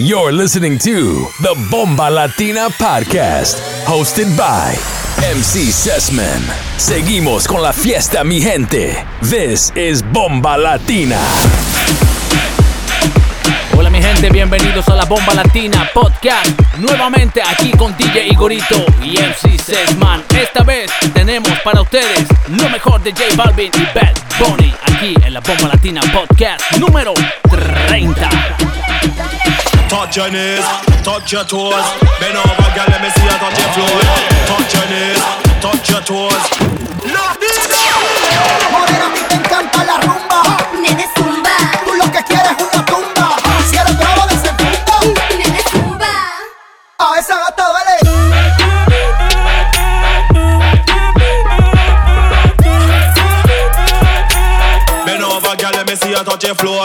You're listening to the Bomba Latina Podcast, hosted by MC Sessman. Seguimos con la fiesta, mi gente. This is Bomba Latina. Hola mi gente, bienvenidos a la Bomba Latina Podcast. Nuevamente aquí con DJ Igorito y MC Sessman. Esta vez tenemos para ustedes lo mejor de J Balvin y Bad Bunny aquí en la Bomba Latina Podcast número 30. Touch your knees, touch your toes. Bend over, girl, let me see you touch your floor. Touch your knees, touch your toes. Morena, a ti te encanta la rumba. Nene zumba, Tú lo que quieres es una tumba. Si eres bravo de segunda, nene zumba. a esa gata duele. Bend over, girl, let me see you touch your floor.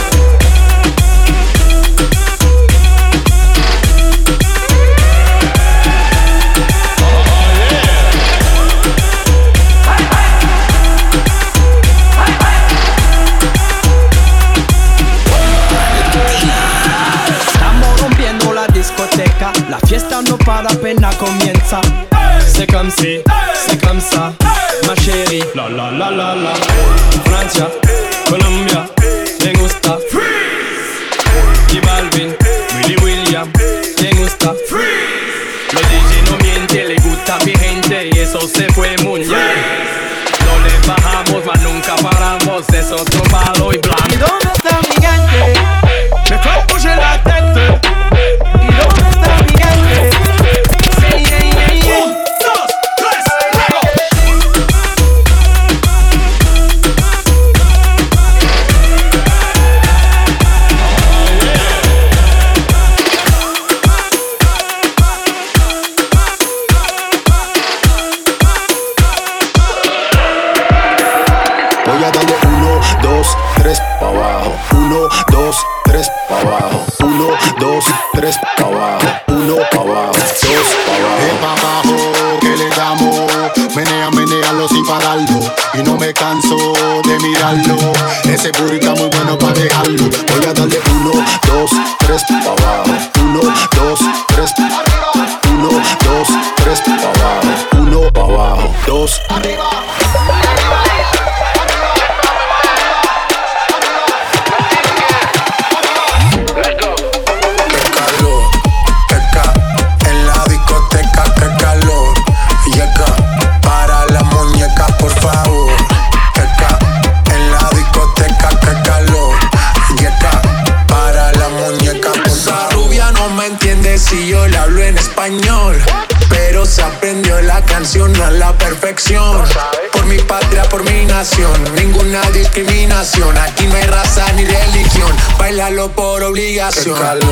Fiesta no para apenas comienza. C'est comme si, c'est comme ça, ma chérie. La la la la la. Francia, Colombia, me gusta. Y Balvin, Willy William, me gusta. Los DJ no miente, le gusta a mi gente y eso se fue muy bien. No le bajamos, mas nunca paramos, es otro palo y ¿Y blanco. dónde está mi gente? Por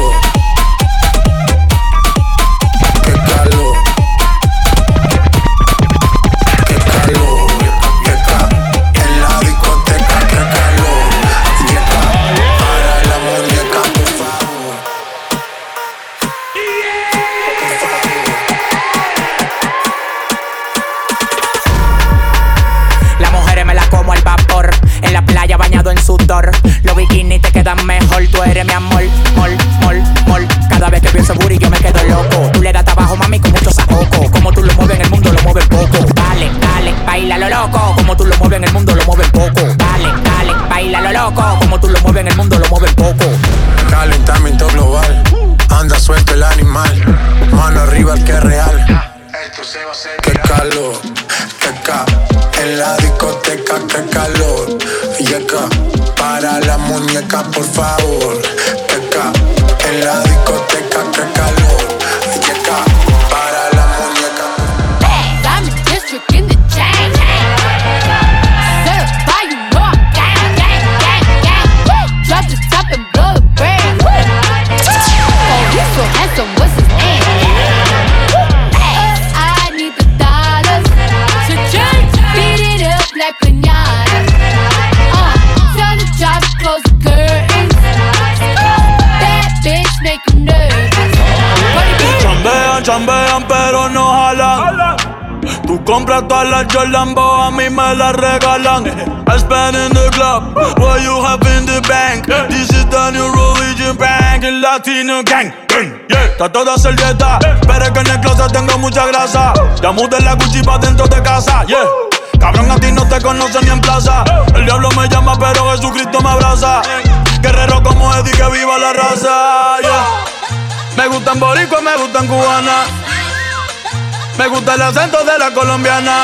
Qué calor, qué ca. En la discoteca, qué calor. Yeca, para la muñeca, por favor. Jordan, a mí me las regalan. I spend in the club, what you have in the bank. This is the new religion bank, el latino gang. Yeah. Trato de hacer dieta, pero es que en el closet tengo mucha grasa. Ya mudé la Gucci pa' dentro de casa, yeah. Cabrón, a ti no te conocen ni en plaza. El diablo me llama, pero Jesucristo me abraza. Guerrero como Eddie, que viva la raza, yeah. Me gustan boricua, me gustan cubana. Me gusta el acento de la colombiana.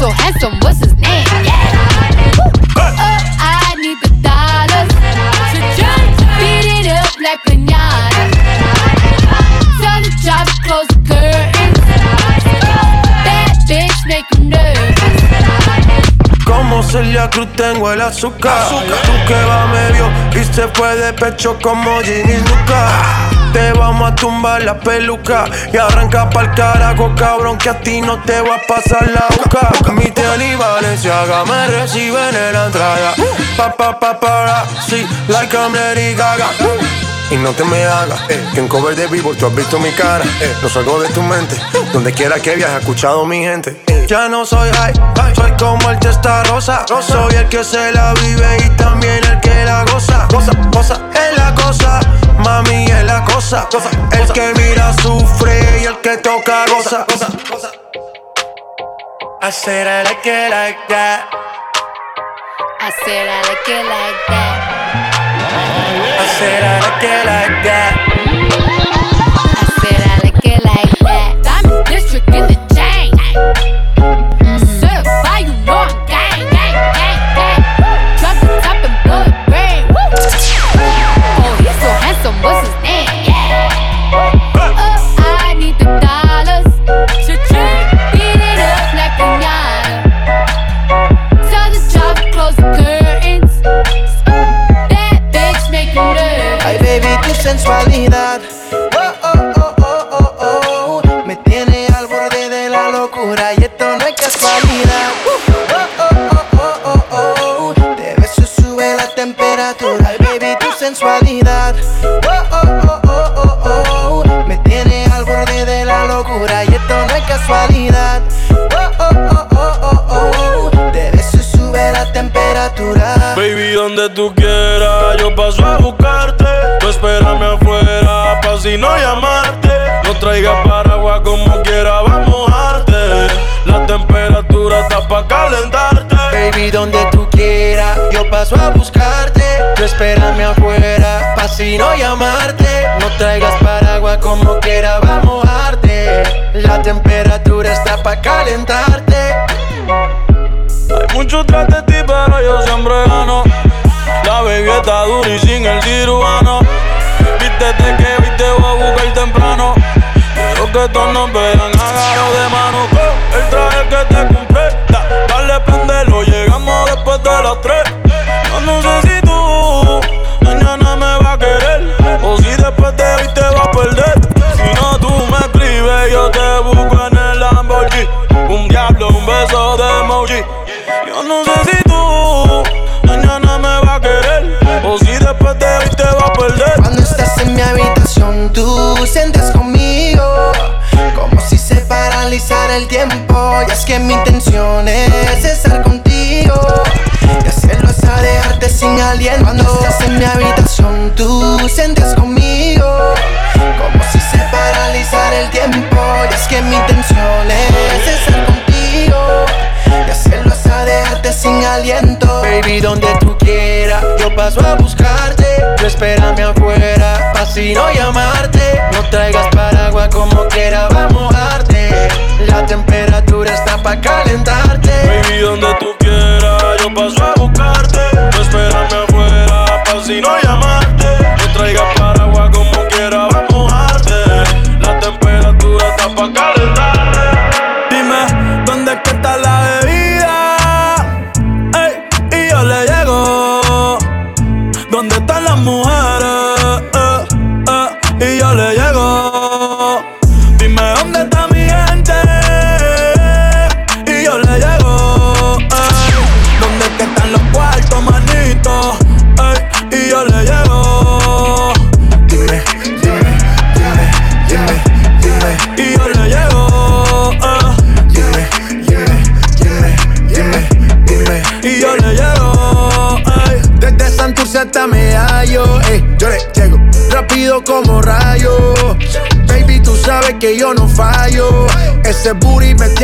so handsome, what's his name? Como Celia Cruz tengo el azúcar. Tú que va medio y se fue de pecho como Ginny Luca. Te vamos a tumbar la peluca y arranca pa'l carajo, cabrón, que a ti no te va a pasar la boca. Mi tenis Valenciaga me reciben en la entrada. Pa, pa, pa, para, sí, like I'm Lady Gaga. Y no te me hagas, eh, que en cover de vivo tú has visto mi cara. Eh, no salgo de tu mente, donde quiera que viajes, he escuchado mi gente. Eh, ya no soy high, soy como el testa rosa. Soy el que se la vive y también el que la goza. Goza, goza, es la cosa, mami es la cosa. El que mira sufre y el que toca goza. I said I like it like that. I said I like it like that. I said I like it like that. Sensualidad. Oh, oh, oh, oh, oh, oh. Me tiene al borde de la locura y esto no es casualidad. De beso sube la temperatura. Baby, donde tú quieras, yo paso a buscarte. Tú espérame afuera, pa' si no llamarte. No traigas paraguas como quiera, vamos a mojarte. La temperatura está pa' calentarte. Baby, donde tú quieras, yo paso a buscarte. Tú espérame afuera, pa' si no llamarte. No traigas paraguas como quiera, vamos a mojarte. La temperatura está pa' calentarte. Hay muchos tras de ti, pero yo siempre gano. La baby está dura y sin el cirujano. Vístete que hoy te voy a buscar temprano. Quiero que todos nos vean agarrados de mano. Oh, el traje que te a las no llamarte. No traigas paraguas como quiera,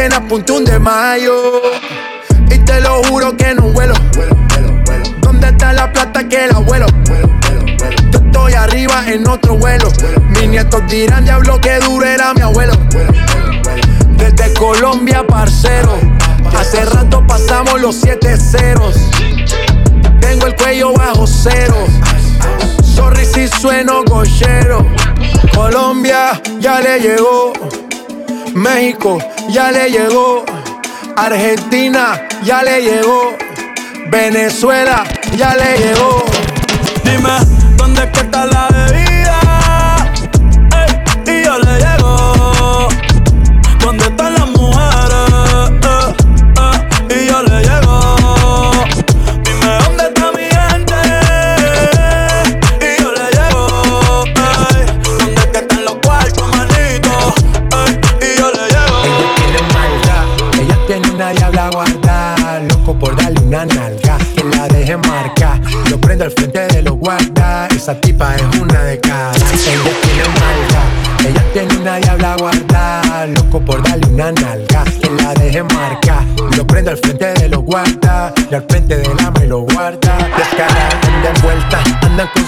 booty me tiene a punto de mayo. Y te lo juro que no vuelo. ¿Dónde está la plata que el abuelo? Yo estoy arriba en otro vuelo. Mis nietos dirán, diablo, que duro era mi abuelo. Desde Colombia, parcero. Hace rato pasamos los siete ceros. Tengo el cuello bajo cero. Sorry si sueno cochero. Colombia ya le llegó. México ya le llegó. Argentina ya le llegó. Venezuela ya le llegó. Dime, ¿dónde es está la delante de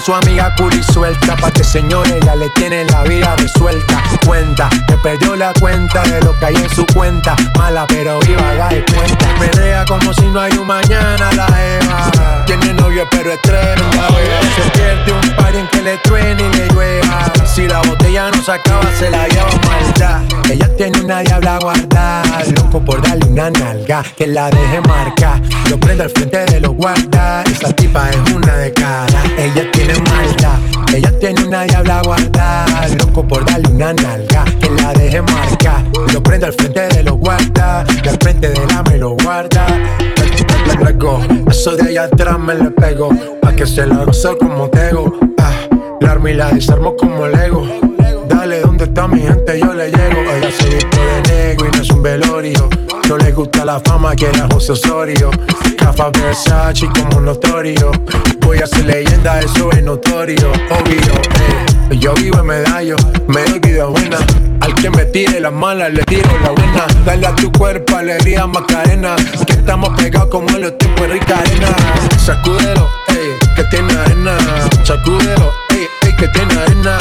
su amiga curi suelta, pa' que señores ya le tienen la vida resuelta. Cuenta, que perdió la cuenta de lo que hay en su cuenta. Mala pero viva, de cuenta. Menea como si no hay un mañana la Eva. Tiene novio pero estreno. Se pierde un par en que le truene y le llueva. Si la botella no se acaba, se la lleva maldad. Ella tiene una diabla guarda, loco por darle una nalga, que la deje marcar. Lo prende al frente de los guardas, esa tipa es una de cara. Ella tiene ella tiene una diabla guarda, loco por darle una nalga, que la deje marcar. Lo prende al frente de los guardas, y al frente del ama y lo guarda. Le pego, eso de allá atrás me le pego, pa' que se la gozo como tego. Ah, la armo y la desarmo como Lego. Dale, ¿dónde está mi gente? Yo le llego. Ella se viste de negro y no es un velorio. No le gusta la fama que era José Osorio. Cafa Versace como notorio. Voy a ser leyenda, eso es notorio. Obvio, eh. Yo vivo en medallo, me doy vida buena. Al que me tire las malas, le tiro la buena. Dale a tu cuerpo alegría, Macarena. Que estamos pegados como los tiempos de rica arena. Sacúdelo, ey, que tiene arena. Sacúdelo, que tiene arena.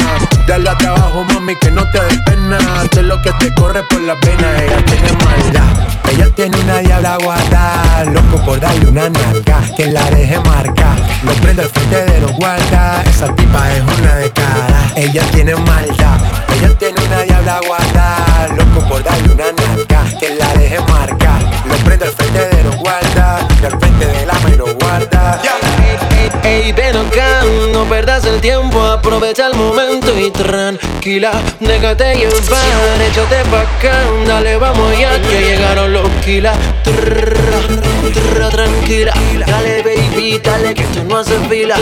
Dale a trabajo, mami, que no te des pena. Lo que te corre por las venas, ella tiene maldad. Ella tiene una diabla guarda, loco por darle una nalga, que la deje marcar. Lo prende al frente de los guardas, esa tipa es una de cara. Ella tiene maldad, ella tiene una diabla guarda, loco por darle una nalga, que la deje marcar. Lo prende al frente de los guardas, y al frente del ama y lo guarda. No perdas el tiempo, aprovecha el momento y tranquila, déjate llevar, échate pa' acá, dale, vamos ya, que llegaron los kilas. Tranquila, dale, baby, dale, que tú no haces fila.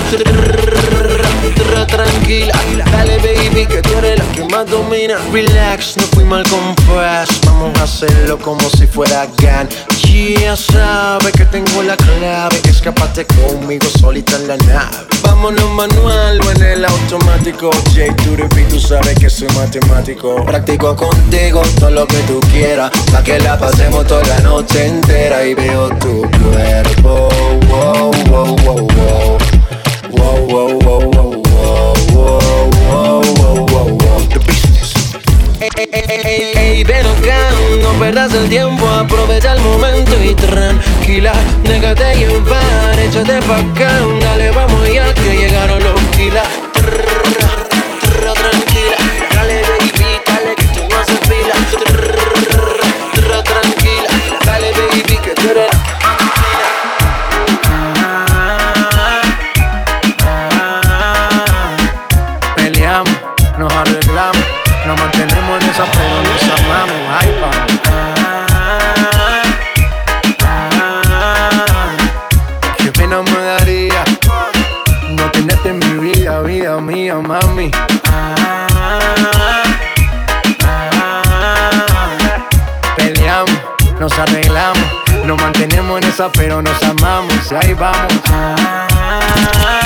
Tranquila, dale, baby, que tú eres la que más domina. Relax, no fui mal compás, vamos a hacerlo como si fuera GAN. Ya sabes que tengo la clave, escapate conmigo solita en la nave. Vámonos manual o en el automático. J Turipi, tú sabes que soy matemático. Practico contigo todo lo que tú quieras, pa' que la pasemos toda la noche entera y veo tu cuerpo el tiempo, aprovecha el momento y tranquila, échate pa' acá, dale, vamos ya que llegaron los. Tranquila, dale baby, dale que no fila. Tranquila, dale baby, que pero nos amamos y ahí vamos. Ah,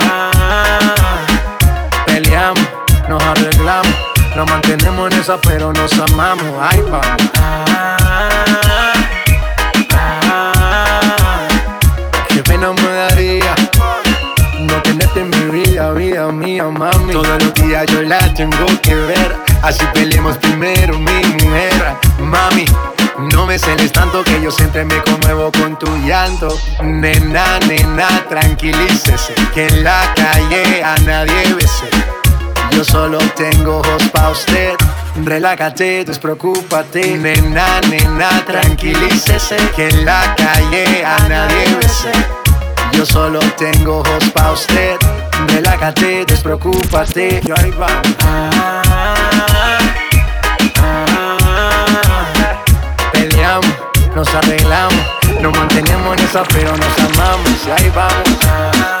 nos arreglamos, nos mantenemos en esa, pero nos amamos. Ay, vamos. Qué pena me daría no tenerte en mi vida, vida mía, mami. Todos los días yo la tengo que ver, así peleemos primero, mi mujer, mami. No me celes tanto que yo siempre me conmuevo con tu llanto. Nena, nena, tranquilícese. Que en la calle a nadie bese. Yo solo tengo ojos pa' usted. Relájate, despreocúpate. Nena, nena, tranquilícese. Que en la calle a nadie bese. Yo solo tengo ojos pa' usted. Relájate, despreocúpate. Yo ahí va. Peleamos, nos arreglamos. Nos mantenemos en esa, pero nos amamos. Y ahí vamos.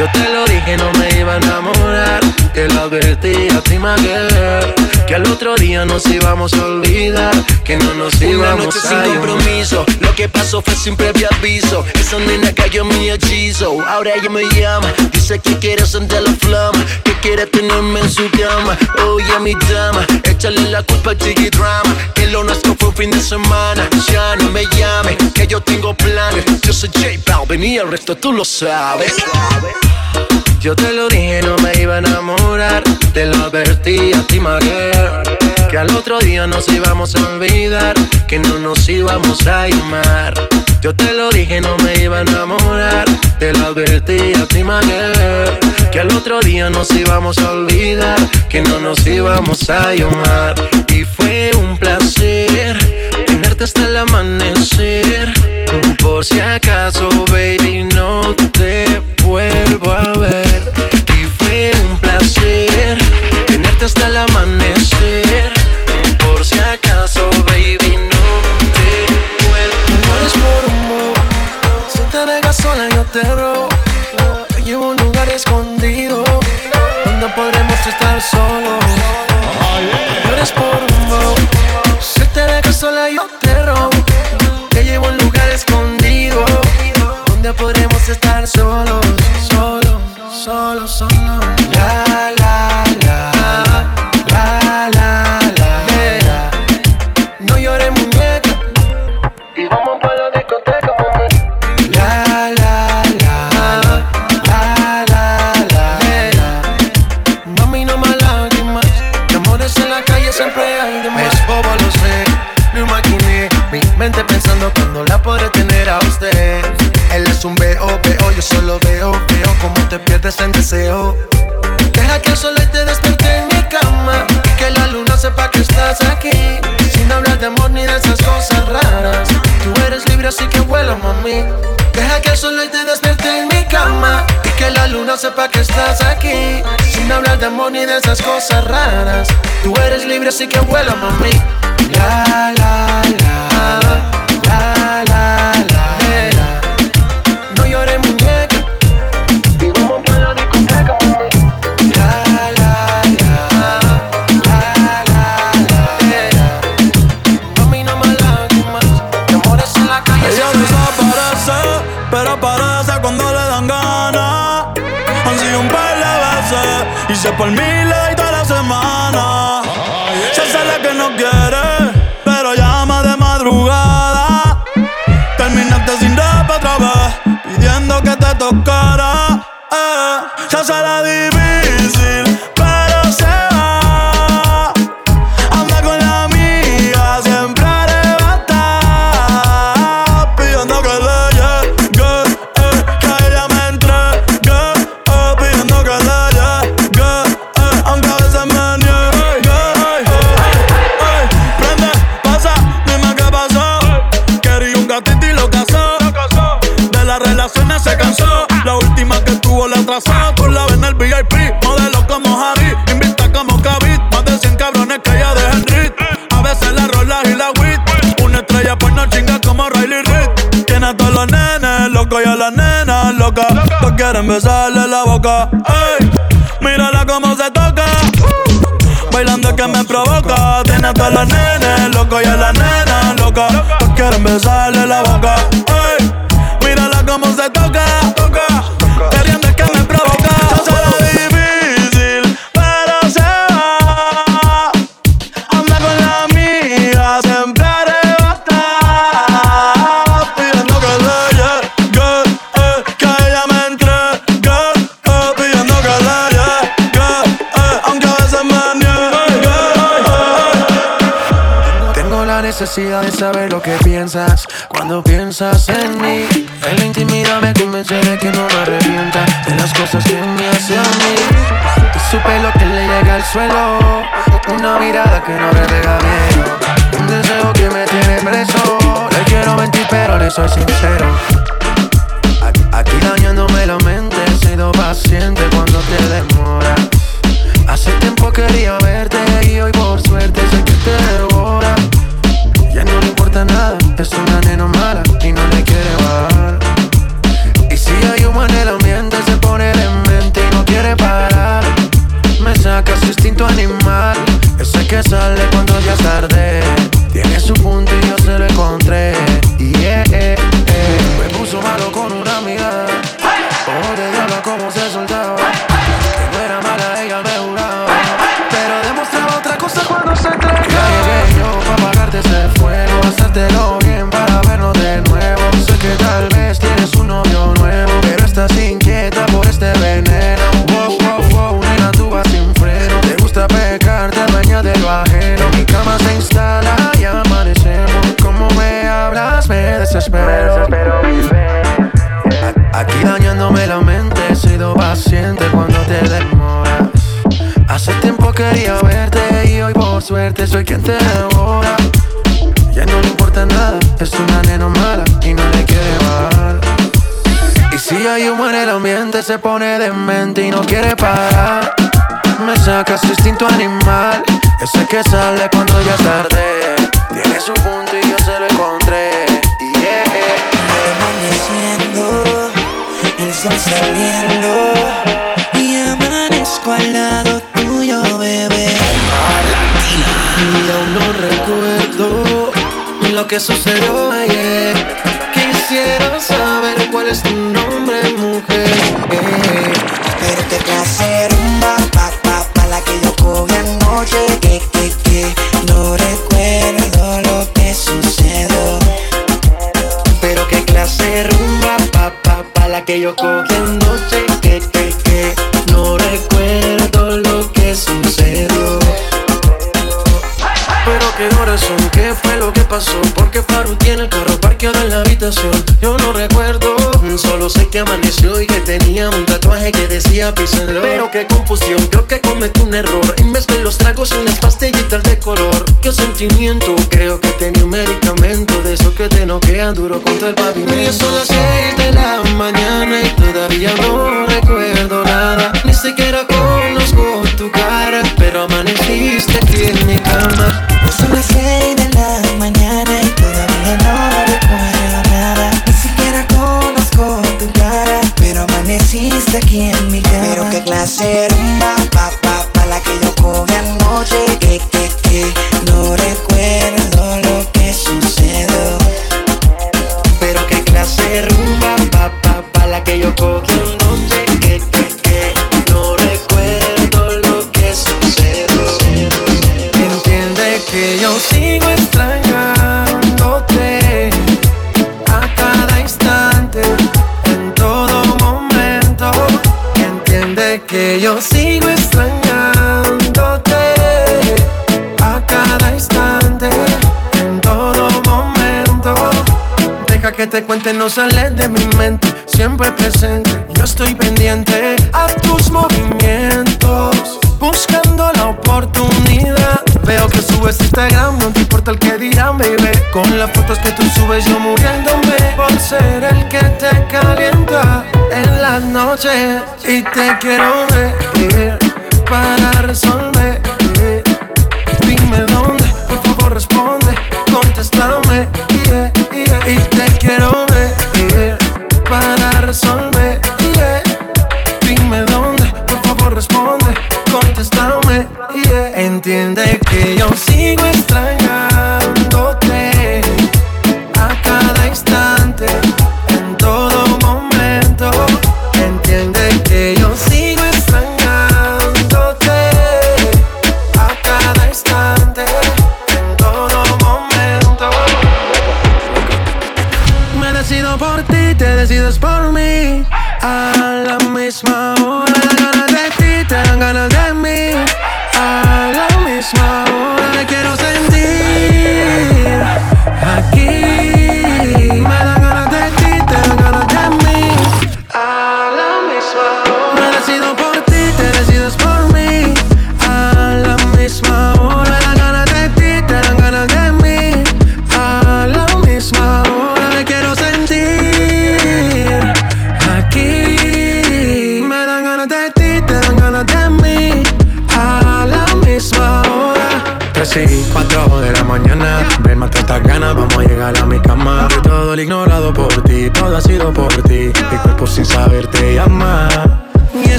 Yo te lo dije, no me iba a enamorar. Te lo advertí a ti, girl. Que al otro día nos íbamos a olvidar. Que no nos Una íbamos noche a sin compromiso, lo que pasó fue sin previo aviso. Esa nena cayó en mi hechizo, ahora ella me llama. Dice que quiere sentir la flama, que quiere tenerme en su cama. Oye, mi dama, échale la culpa al chiqui drama. Que lo nuestro fue un fin de semana. Ya no me llame, que yo tengo planes. Yo soy J Balvin y el resto tú lo sabes. Yo te lo dije, no me iba a enamorar. Te lo advertí a ti, girl. Que al otro día nos íbamos a olvidar. Que no nos íbamos a llamar. Yo te lo dije, no me iba a enamorar. Te lo advertí a ti, girl. Que al otro día nos íbamos a olvidar. Que no nos íbamos a llamar. Y fue un placer tenerte hasta el amanecer. Por si acaso, baby, no te vuelvo a ver. Luna sepa que estás aquí. Sin hablar de amor ni de esas cosas raras. Tú eres libre así que vuela, mami. La la la quieren besarle la boca. Ey, mírala cómo se toca. Bailando que me provoca. Tiene a todas las nenes loco y a la nena loca. quieren besarle la boca. Ey, de saber lo que piensas cuando piensas en mí. En la intimidad me convence de que no me arrepienta de las cosas que me hace a mí. Y supe lo que le llega al suelo, una mirada que no le bien. Un deseo que me tiene preso. Le quiero mentir, pero le soy sincero. Que sale cuando ya es tarde. Tiene su punto y yo se lo encontré. Yeah. Amaneciendo, el sol saliendo y amanezco al lado tuyo, bebé. Y aún no recuerdo lo que sucedió Yo no recuerdo, solo sé que amaneció Y que tenía un tatuaje que decía písenlo Pero qué confusión, creo que cometí un error. Y mezclé los tragos unas pastillitas de color. Qué sentimiento, creo que tenía un medicamento De eso que te noquea duro contra el pavimento. Y son las seis de la mañana y todavía no recuerdo nada. Ni siquiera que yo sigo extrañándote A cada instante, en todo momento Entiende que yo sigo extrañándote A cada instante, en todo momento. Deja que te cuente, no sale de mi mente. Siempre presente, yo estoy pendiente Con las fotos que tú subes, yo muriéndome. Por ser el que te calienta en las noches. Y te quiero ver para resolver.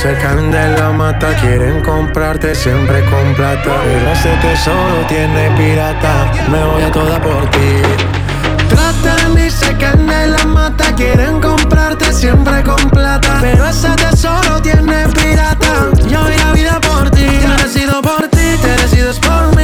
Se caen de la mata, quieren comprarte siempre con plata. Pero ese tesoro tiene pirata, me voy a toda por ti. Tratan y se caen de la mata, quieren comprarte siempre con plata. Pero ese tesoro tiene pirata, yo vi la vida por ti. Te he por ti, te he por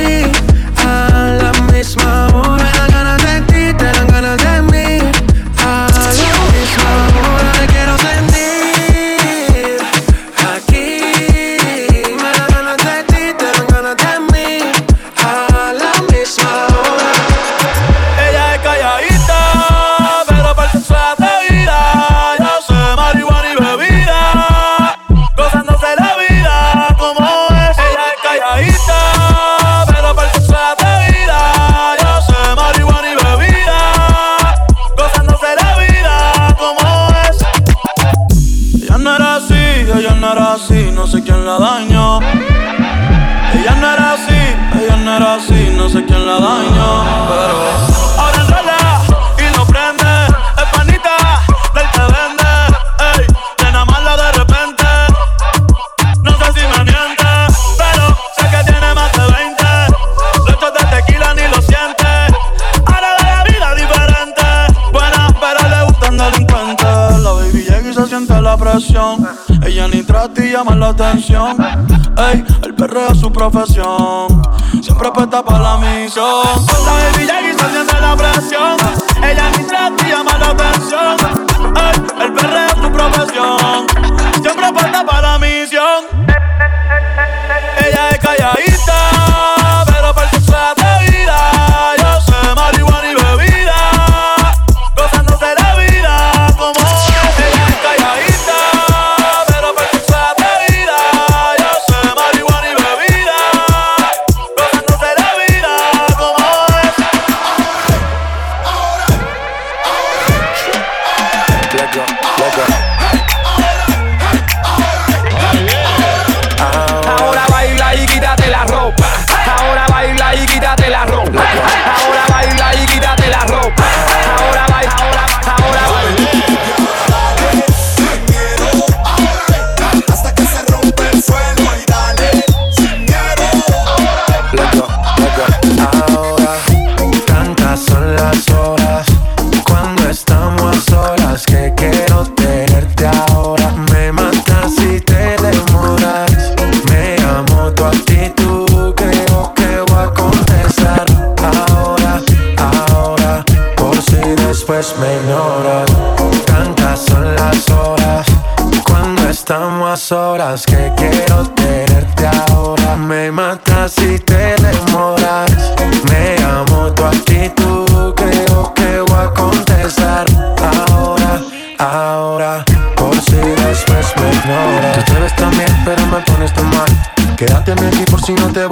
profesión. Siempre apuesta para la misión.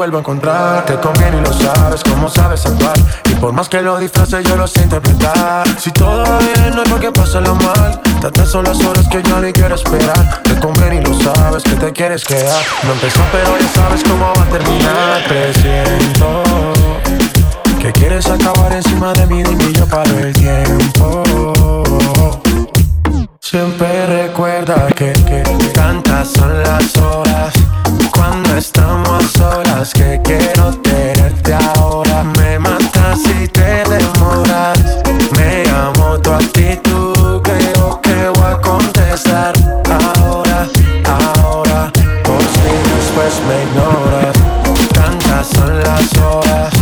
Vuelvo a encontrar. Te conviene y lo sabes, cómo sabes actuar. Y por más que lo disfraces, yo lo sé interpretar. Si todo va bien, no es porque pasa lo mal. Tantas son las horas que yo ni quiero esperar. Te conviene y lo sabes, que te quieres quedar. No empezó, pero ya sabes cómo va a terminar. Presiento que quieres acabar encima de mí, dime yo paro el tiempo. Siempre recuerda que, que tantas son las horas cuando estamos a solas que quiero tenerte ahora. Me matas si te demoras. Me amo tu actitud, creo que voy a contestar ahora, ahora. Por si después me ignoras. Tantas son las horas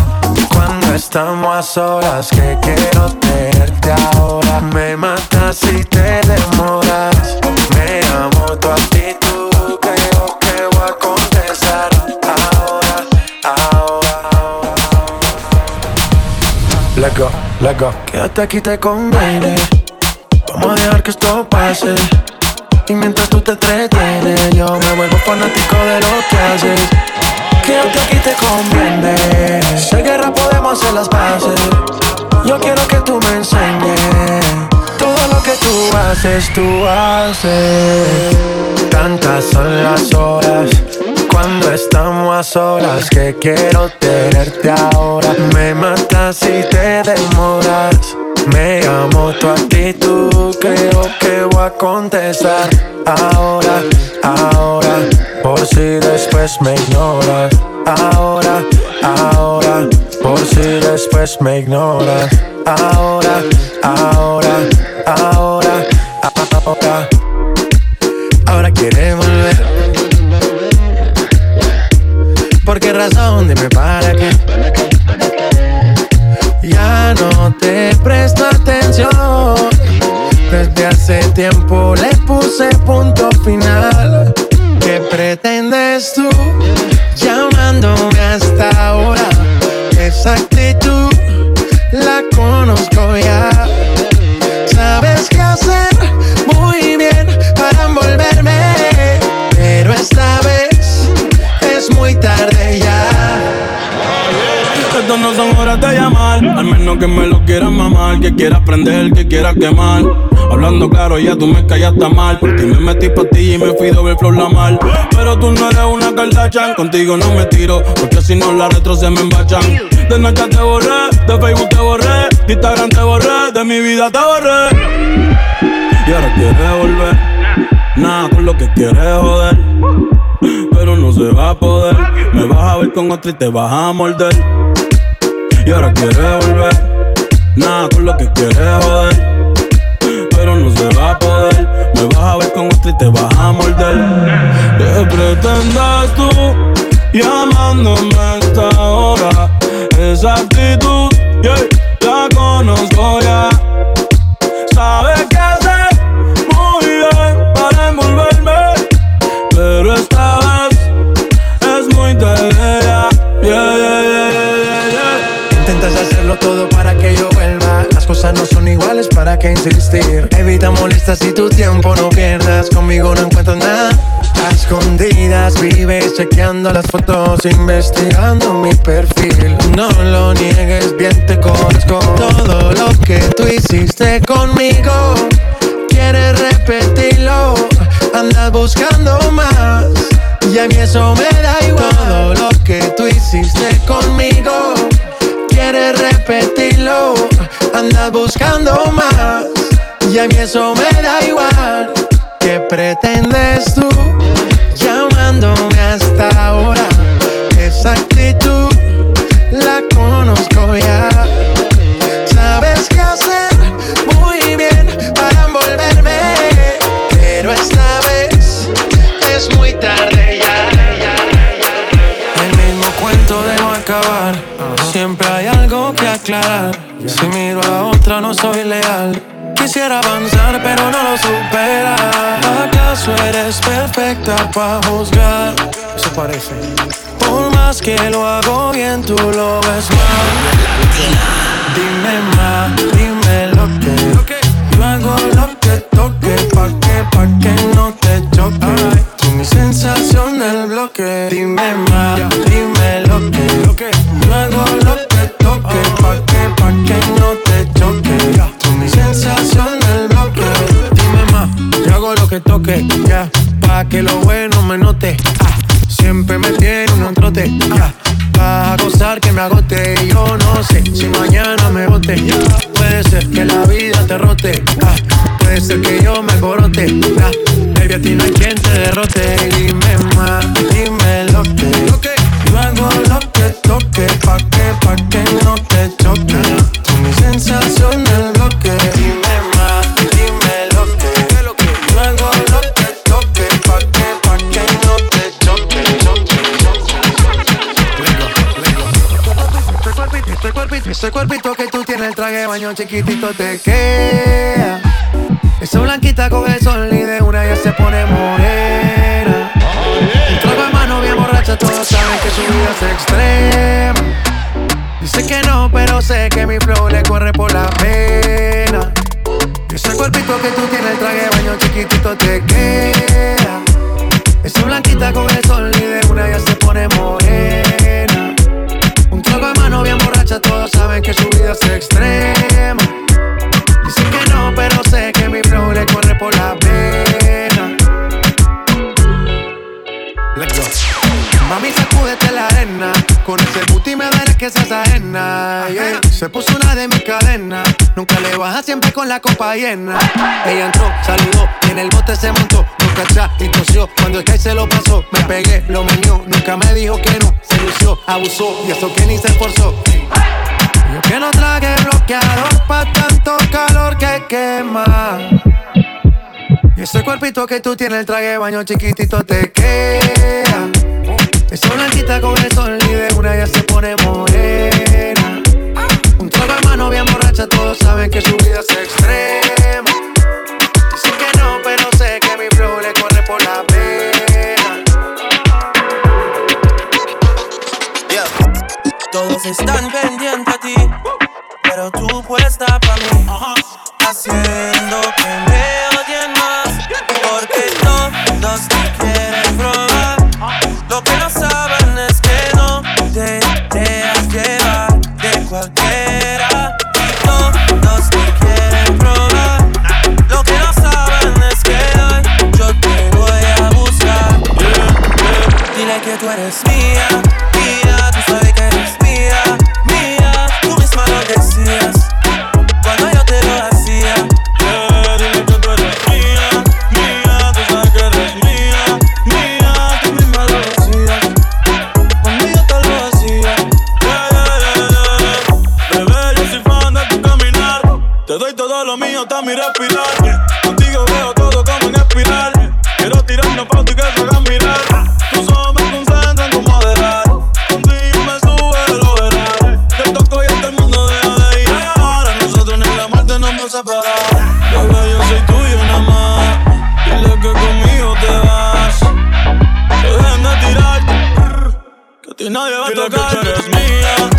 cuando estamos a solas que quiero tenerte ahora. Me matas si te demoras. Me amo tu actitud, creo que voy a contestar Let go, let go. Quédate aquí, te conviene. Vamos a dejar que esto pase. Y mientras tú te entretienes, yo me vuelvo fanático de lo que haces. Quédate aquí, te conviene. Si guerra, podemos hacer las paces. Yo quiero que tú me enseñes todo lo que tú haces, tú haces. Tantas son las horas cuando estamos a solas que quiero tenerte ahora. Me matas si te demoras. Me amo tu actitud, creo que voy a contestar ahora, ahora, por si después me ignoras. Ahora, ahora, por si después me ignoras. Ahora, ahora, ahora, ahora. Ahora Para qué. Ya no te presto atención. Desde hace tiempo le puse punto final. ¿Qué pretendes tú llamándome hasta ahora? Esa actitud la conozco ya. Estas no son horas de llamar, al menos que me lo quieras mamar, que quieras prender, que quieras quemar. Hablando claro, ya tú me callaste mal. Por ti me metí pa' ti y me fui doble flor la mal. Pero tú no eres una Kardashian, contigo no me tiro, porque si no la retro se me embachan. De Snapchat te borré, de Facebook te borré, de Instagram te borré, de mi vida te borré. Y ahora quieres volver, nada con lo que quieres joder. Pero no se va a poder, me vas a ver con otro y te vas a morder. Y ahora quieres volver, nada con lo que quieres joder pero no se va a poder. Me vas a ver con otro y te vas a morder. ¿Qué pretendes tú llamándome esta hora? Esa actitud, yeah, la conozco ya. Sabes Evita molestas y tu tiempo no pierdas. Conmigo no encuentras nada. A escondidas vives chequeando las fotos, investigando mi perfil. No lo niegues, bien te conozco. Todo lo que tú hiciste conmigo, quieres repetirlo. Andas buscando más. Y a mí eso me da igual. Todo lo que tú hiciste conmigo, quieres repetirlo. Andas buscando más. Y a mí eso me da igual. ¿Qué pretendes tú llamándome hasta ahora? Esa actitud la conozco ya. Sabes qué hacer muy bien para envolverme. Pero esta vez es muy tarde ya. El mismo cuento de no acabar. Siempre hay algo que aclarar. Si miro a otra, no soy leal. Quisiera avanzar, pero no lo supera. ¿Acaso eres perfecta para juzgar? Eso parece. Por más que lo hago bien, tú lo ves mal. Dime más, dime lo que. Yo hago lo que toque, pa' que, pa' que no te choque. Tú mi sensación del bloque. Dime más, dime que yo que toque, ya, pa' que lo bueno me note. Ah, siempre me tiene un trote, ya, yeah. pa' gozar que me agote. Y yo no sé si mañana me bote, yeah. puede ser que la vida te rote, ah. puede ser que yo me corote. ya, ah, Baby, a ti no hay quien te derrote. Dime más, dime lo que, lo que. Yo hago lo que toque, pa' que, pa' que no este cuerpito, que tú tienes, el traje baño chiquitito te queda. Esa blanquita con el sol y de una ya se pone morena. Un trago de mano bien borracha, todos saben que su vida es extrema. Dice que no, pero sé que mi flow le corre por la pena. Ese cuerpito que tú tienes, el traje baño chiquitito te queda. Esa blanquita con el sol y de una ya se pone morena. Todos saben que su vida es extrema. Dice que no, pero sé que mi flow le corre por la pena. Let's go. Mami, sacúdete la arena. Con ese booty me verás que seas ajena. yeah. Se puso una de mis cadenas. Nunca le baja siempre con la copa llena. Ella entró, saludó y en el bote se montó. Nunca atrás y tosió. Cuando el que se lo pasó, me pegué, lo menió. Nunca me dijo que no. Se lució, abusó y eso que ni se esforzó. Yo que no traje bloqueador pa' tanto calor que quema. Y ese cuerpito que tú tienes, el traje de baño chiquitito te queda. Esa blanquita con el sol y de una ya se pone morena. Un trago de mano bien borracha, todos saben que su vida es extrema. Dice que no, pero sé que mi flow le corre por la pena. Todos están pendientes a ti, pero tú puesta pa' mí. Haciendo que mío, hasta mi respirar. Contigo veo todo como en espiral. Quiero tirarnos pa' ti que se hagan mirar. Tus ojos me concentran como adelar. Contigo me sube lo verás. Te toco y hasta el mundo deja de ir. Ahora nosotros ni la muerte nos va a separar. Bebé, yo soy tuyo nada más. Dile que conmigo te vas. Que dejen de tirarte. Que a ti nadie va a tocar. Que eres mía,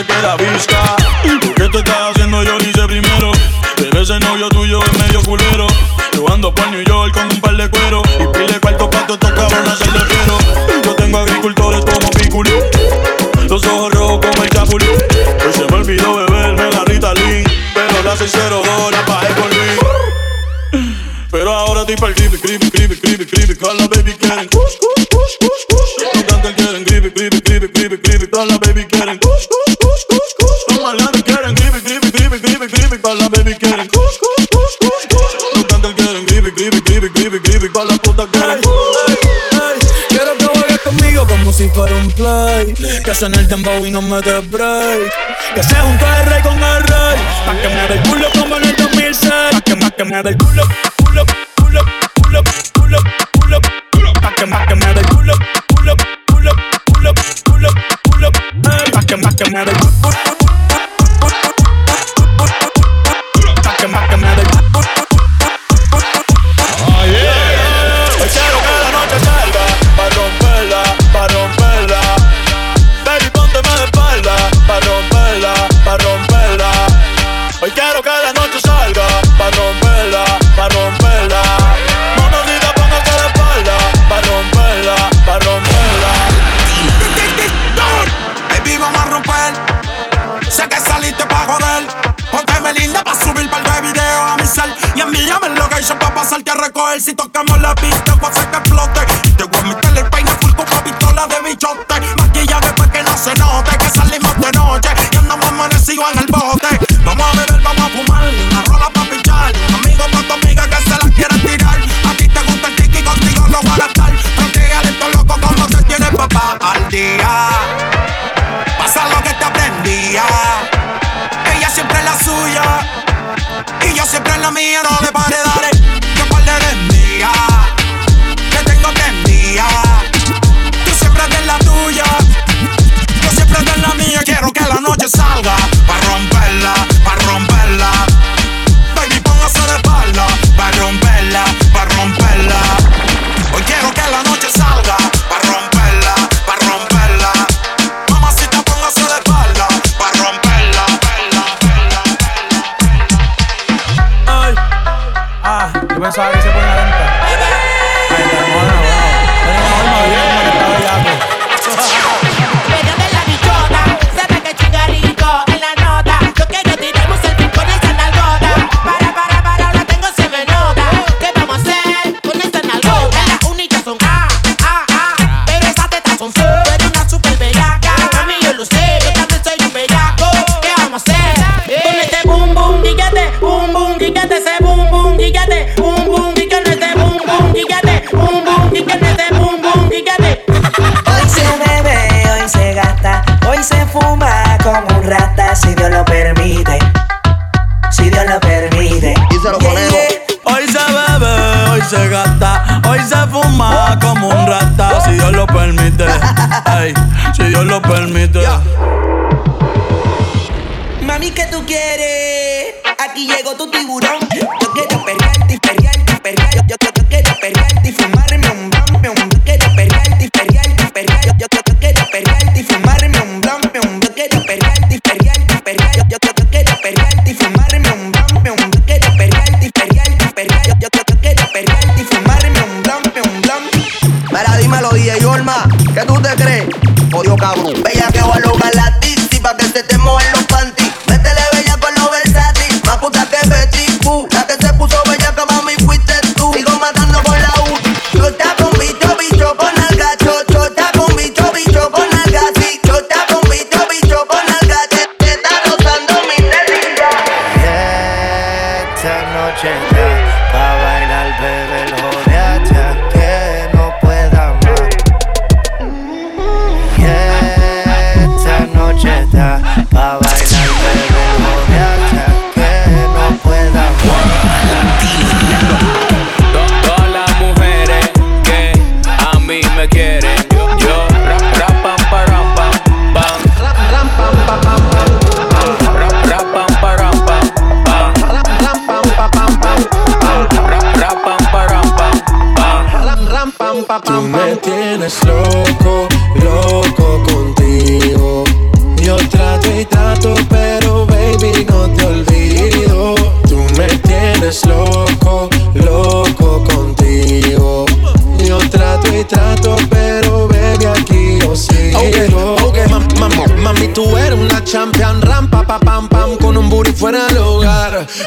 se queda visca. en el dembow y no me des break. Que se juntó el rey con el rey. Pa' que me dé el culo como en el 2006. Pa' que, más que me dé el culo Dios lo permite. Mami, ¿qué tú quieres? Aquí llegó tu tiburón. Yo quiero perrearte. carro no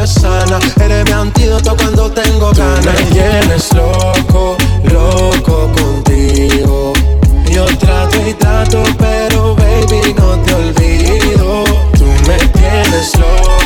me sana. Eres mi antídoto cuando tengo ganas. Tú me tienes loco, loco contigo. Yo trato y trato, pero baby, no te olvido. Tú me tienes loco.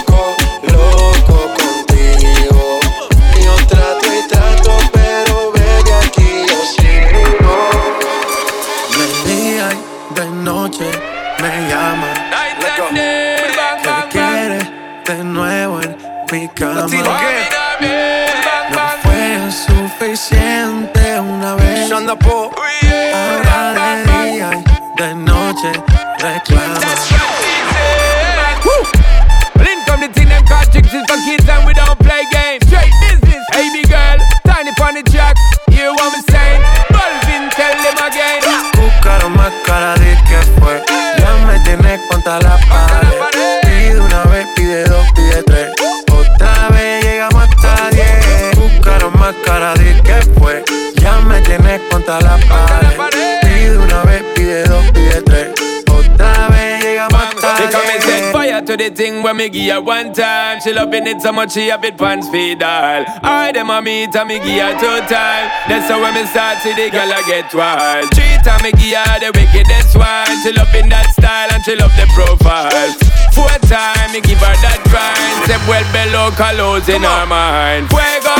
When me give her one time. She loving it so much she have it pants feed all. I them a meet and me give her two time. That's how when me start see the girl I get wild. Three time me give her the wickedest one. She loving that style and she love the profile. Four time me give her that grind. Say well below colors in her mind. Fuego.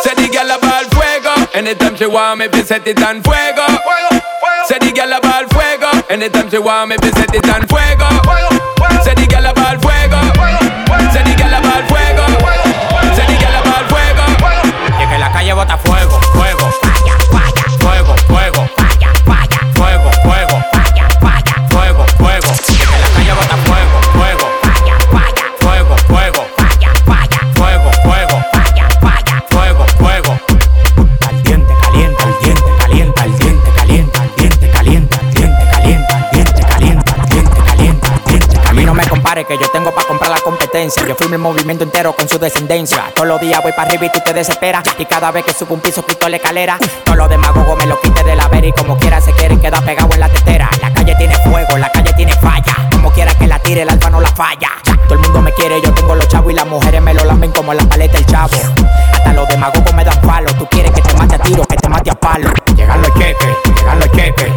Say the girl a ball fuego. Anytime she want me, fi set it on fuego. Say the girl a ball fuego. Anytime she want me, fi set it on fuego. Say the girl a ball fuego. Say the girl a ball fuego. Say the girl a ball fuego. Y que la calle bota fuego, fuego, que yo tengo para comprar la competencia. Yo firmo el movimiento entero con su descendencia. Todos los días voy para arriba y tú te desesperas. Y cada vez que subo un piso quito la escalera. Todos los demagogos me lo quite de la vera y como quiera se quieren quedar pegados en la tetera. La calle tiene fuego, la calle tiene falla. Como quiera que la tire, el alfa no la falla. Todo el mundo me quiere, yo tengo los chavos y las mujeres me lo lamen como la paleta del chavo. Hasta los demagogos me dan palo. Tú quieres que te mate a tiro, que te mate a palo. Llegan los cheques, llegan los cheques,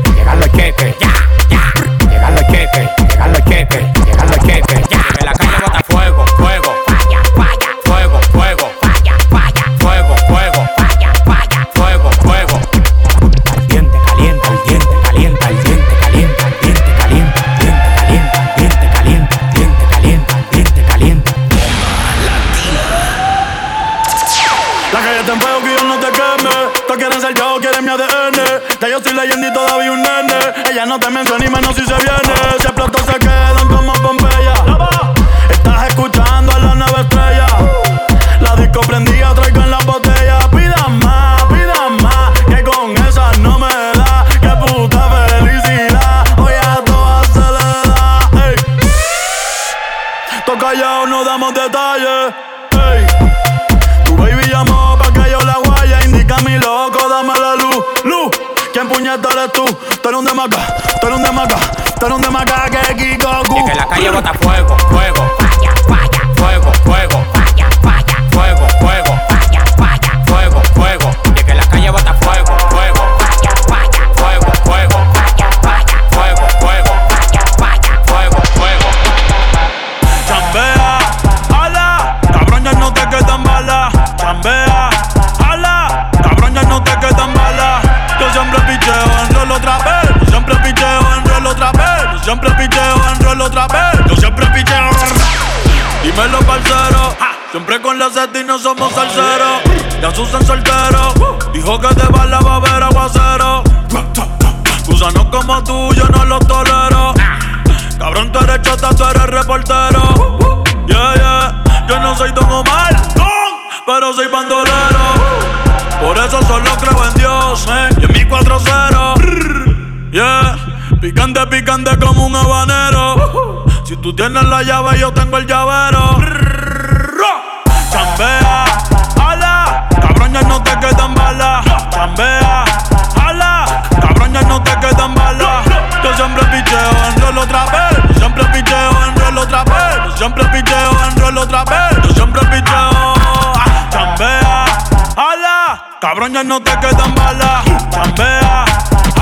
Y que la calle bota fuego, fuego. Susan soltero. Dijo que bala va a haber aguacero. Gusanos como tú, yo no los tolero. Cabrón, tú eres chota, tú eres reportero. Yeah, yeah. Yo no soy Don Omar, pero soy bandolero. Por eso solo creo en Dios, eh. Y en mi 4-0. Yeah. Picante, picante como un habanero. Si tú tienes la llave, yo tengo el llavero. Chambea, quedan balas. Chambea, ala. Cabrón, no te quedan balas. Yo siempre picheo en rol otra vez. Yo siempre picheo en rol otra vez. Yo siempre picheo en rol otra vez. Yo siempre picheo. ah, Chambea, ala. Cabrón, ya no te quedan balas. Chambea,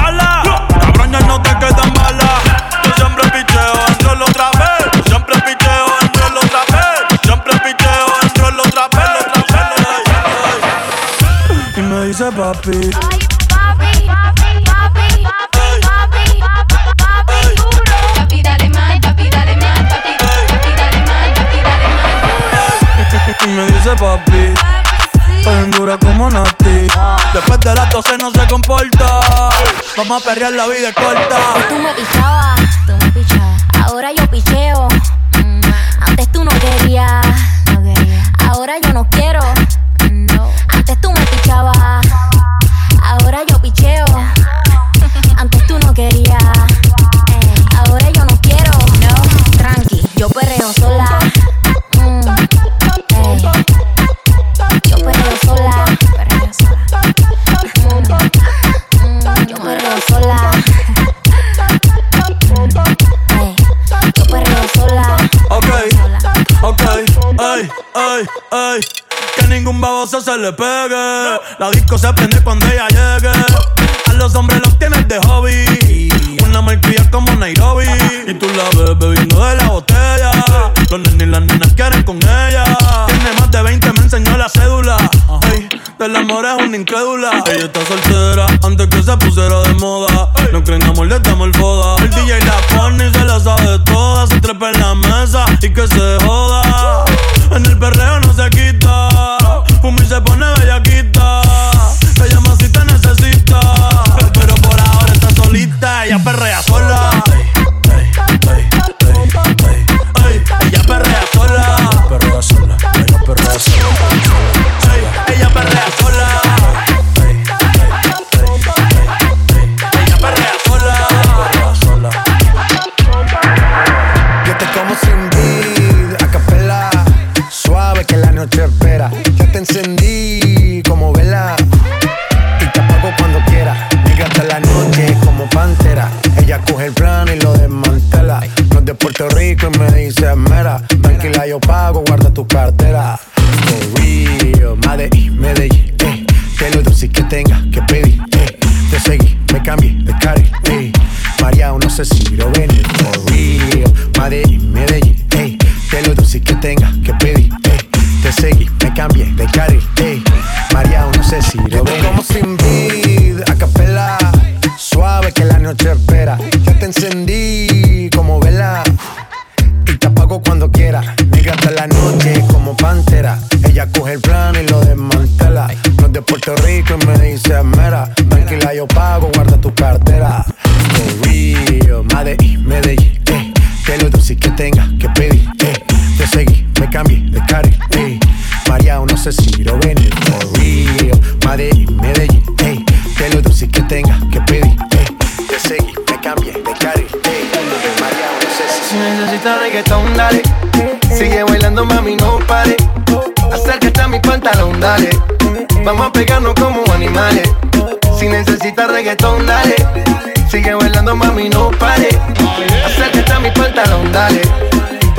ala. Cabrón, ya no te quedan balas. Y me dice papi. Papi, dale más, papi, dale más, papi, papi, dale más, papi, más duro. papi. Tan dura como Nati. Después de las 12 no se comporta. Vamos a perrear, la vida corta. Tú me pichabas, tú me pichabas. Ahora yo picheo. Mm, Antes tú no querías. Ahora yo no quiero. Antes tú yo ay, ay. Que ningún baboso se le pegue. La disco se prende cuando ella llegue. A los hombres los tienes de hobby. Una malcria como Nairobi. Y tú la ves bebiendo de la botella. Los nenes y las nenas quieren con ella. Tiene más de 20, me enseñó la cédula. Ay, del amor es una incrédula. Ella está soltera antes que se pusiera de moda. No creen amor, le damos el foda. El DJ la pone y se la sabe toda. Se trepa en la mesa y que se joda. En el perreo no se quita. Fumi se pone bellaquita. Ella más si te necesita. Pero por ahora está solita. Ella perrea sola.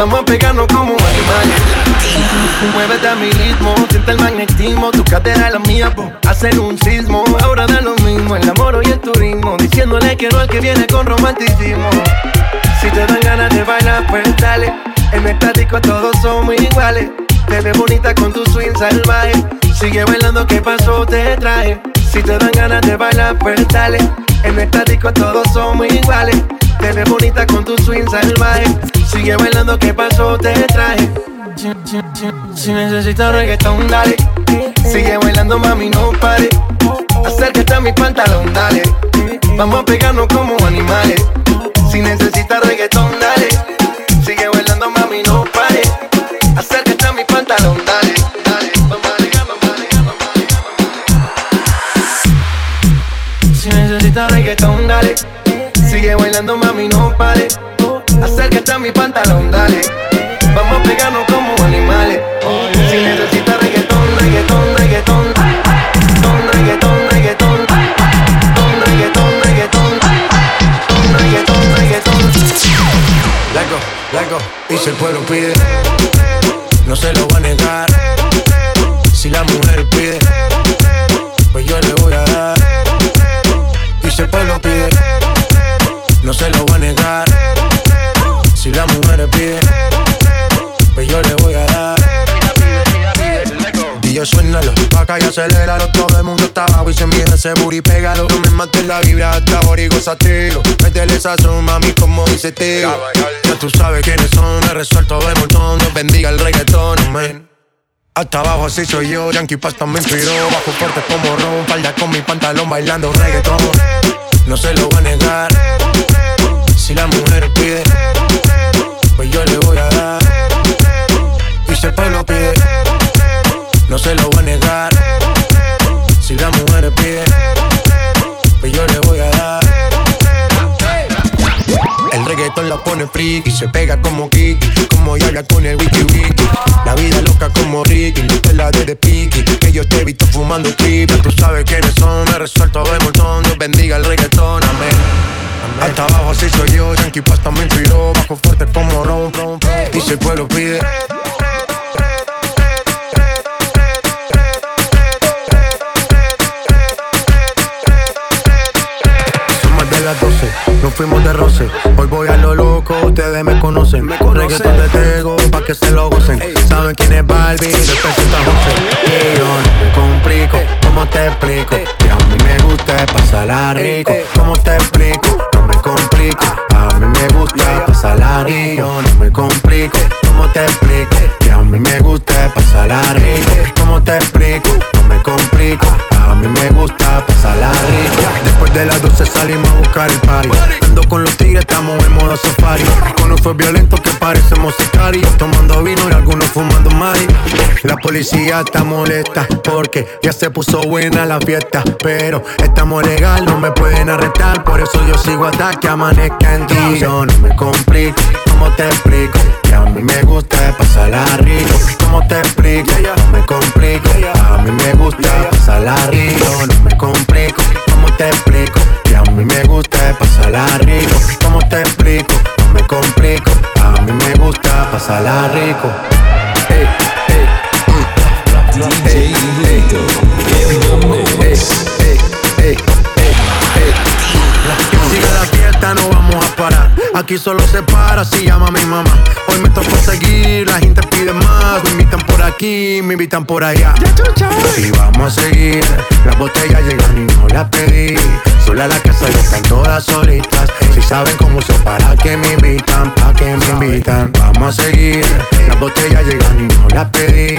Vamos a pegarnos como animales. Muévete a mi ritmo, siente el magnetismo. Tu cadera la mía, po. hacen un sismo. Ahora da lo mismo, el amor y el turismo. Diciéndole que no al que viene con romanticismo. Si te dan ganas de bailar, pues dale. En estático todos somos iguales. Te ves bonita con tu swing salvaje. Sigue bailando, ¿qué pasó? Te traje. Si te dan ganas de bailar, pues dale. En estático todos somos iguales. Te ves bonita con tu swing salvaje. Sigue bailando, ¿qué pasó? Te traje. Si, si- si- si necesitas reggaetón, dale. Sigue bailando, mami, no pare. Acércate a mi pantalón, dale. Vamos a pegarnos como animales. Si necesitas reggaetón, dale. Sigue bailando, mami, no pare. Acércate a mi pantalón, dale. dale. Vamos a pegar, vamos a pegar, vamos a pegar. Si necesitas reggaetón, dale. Sigue bailando, mami, no pare. Acércate a mi pantalón, dale. Vamos a pegarnos como animales. Si necesitas reggaetón, reggaetón, reggaetón. Reggaetón, reggaetón. Ton, reggaetón, reggaetón. Ton, reggaetón, reggaetón. Largo, largo, y si el pueblo pide, no se lo va a negar. Si la mujer pide, pues yo le voy a dar. Y si el pueblo no se lo va a negar. Si la mujer pide, pues yo le voy a dar. Y yo suénalo, paca y aceléralo Todo el mundo está abajo y se mira ese booty pégalo No me mates la vibra hasta ahora y gozatelo Métele sazón, mami, como dice Teo Ya tú sabes quiénes son, me resuelto de montón. Dios bendiga el reggaetón, Hasta abajo así soy yo, Yankee Pasta me inspiró Bajo fuerte como Ron, falda con mi pantalón bailando reggaetón. No se lo voy a negar Si la mujer pide Pues yo le voy a dar Y si el pueblo pide No se lo voy a negar Si la mujer pide Pues yo le voy a dar el reggaetón la pone friki, se pega como Kiki, como Yaya con el wiki wiki. La vida loca como Ricky, no la de de Piki, que yo te he visto fumando triple. Tú sabes quiénes son, me resuelto de montón, Dios bendiga el reggaetón, amén. Hasta abajo así soy yo, Yankee Pasta me inspiró, bajo fuerte como Ron, ron, y si el pueblo pide. las 12, nos fuimos de roce. Hoy voy a lo loco, ustedes me conocen. Me Reggaeton de Tego, pa' que se lo gocen. Saben quién es Barbie, después está José. Y yo no me complico, ¿cómo te explico? Que a mí me gusta pasarla rico. ¿Cómo te explico? Me complico. A mí me gusta pasarla rico. No me complico, ¿cómo te explico? Que a mí me gusta pasarla rico. ¿Cómo te explico? No me complico. A mí me gusta pasarla rico. Después de las 12 salimos a buscar el party. Ando con los tigres, estamos en modo safari. Uno fue violento que parecemos sicarios. Tomando vino y algunos fumando mari. La policía está molesta porque ya se puso buena la fiesta. Pero estamos legal, no me pueden arrestar. Por eso yo sigo hasta que amanezca en ti. Yo no me complico, ¿cómo te explico? Que a mí me gusta pasarla rico. ¿Cómo te explico? No me complico. A mí me gusta pasarla rico. No me complico, ¿cómo te explico? Que a mí me gusta pasarla rico. ¿Cómo te explico? No me complico. A mí me gusta pasarla rico. Ey, ey, mm. Ey, ey, ey, ey, ey, ey. Que siga la fiesta, no vamos a parar. Aquí solo se para si llama mi mamá. Hoy me tocó seguir, la gente pide más. Me invitan por aquí, me invitan por allá. Y vamos a seguir. Las botellas llegan y no las pedí. Sola la casa ya están todas solitas. Si saben cómo se para que me invitan, pa' que me invitan. Vamos a seguir. Las botellas llegan y no las pedí.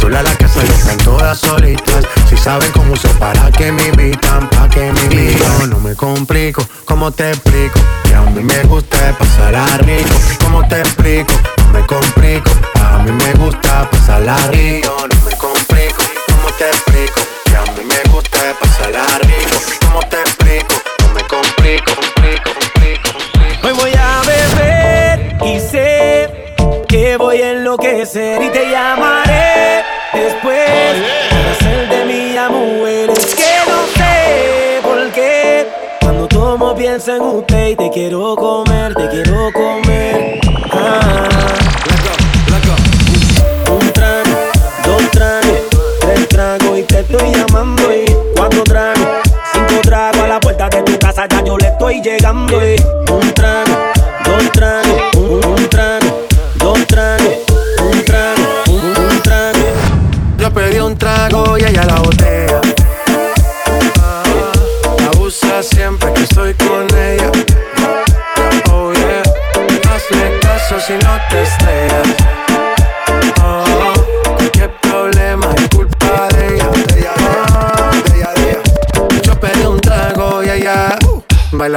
Sola la casa ya están todas solitas. Si saben cómo se para que me invitan, pa' que me invitan. No me complico, ¿cómo te explico? Que a mí me gusta pasarla rico. ¿Cómo te explico? No me complico. A mí me gusta pasarla rico. No me complico, ¿cómo te explico? Que a mí me gusta pasarla rico. ¿Cómo te? Enloquecer y te llamaré después para hacer de mi mujer. Es que no sé por qué cuando tomo pienso en usted y te quiero comer, te quiero comer. Ah. Un trago, dos tragos, tres tragos y te estoy llamando y cuatro tragos, cinco tragos a la puerta de tu casa ya yo le estoy llegando y un trago,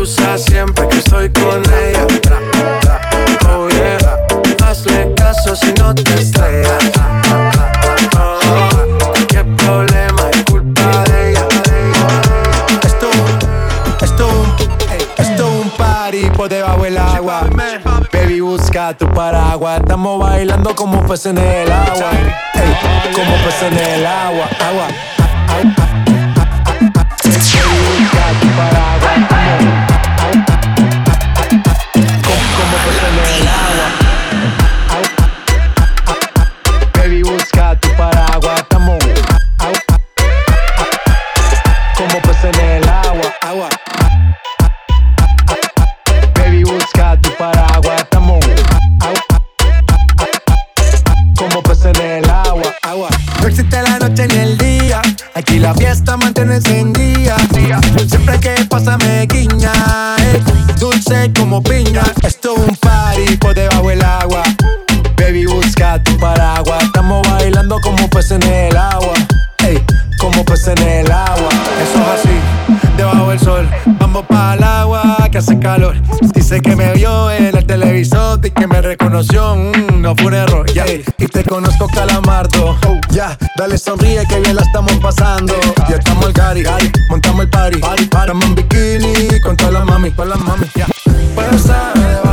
Abusa siempre que estoy con ella. Oh hazle caso si no te estrellas. Oh, qué problema es culpa de ella. Esto, esto, esto es un party por debajo del agua. Baby, busca tu paraguas. Estamos bailando como peces en el agua. Como peces en el agua. Agua. Baby, Baby, busca tu paraguatamón. Como pase en el agua, agua. Baby, busca tu paraguatamón. Como pase en el agua, agua. No existe la noche en el día. Aquí la fiesta mantiene sin día. Siempre que pasa me guiña. Eh. Dulce como piña. paraguas. Estamos bailando como peces en el agua. Ey, como peces en el agua. Eso es así, debajo del sol. Vamos para el agua que hace calor. Dice que me vio en el televisor y que me reconoció. Mm, no fue un error, ya. Yeah. Y te conozco, calamardo. Ya, yeah. dale sonríe que bien la estamos pasando. Hey, ya estamos al cari, montamos el party. party, en bikini con todas las mami, con las mami. Yeah.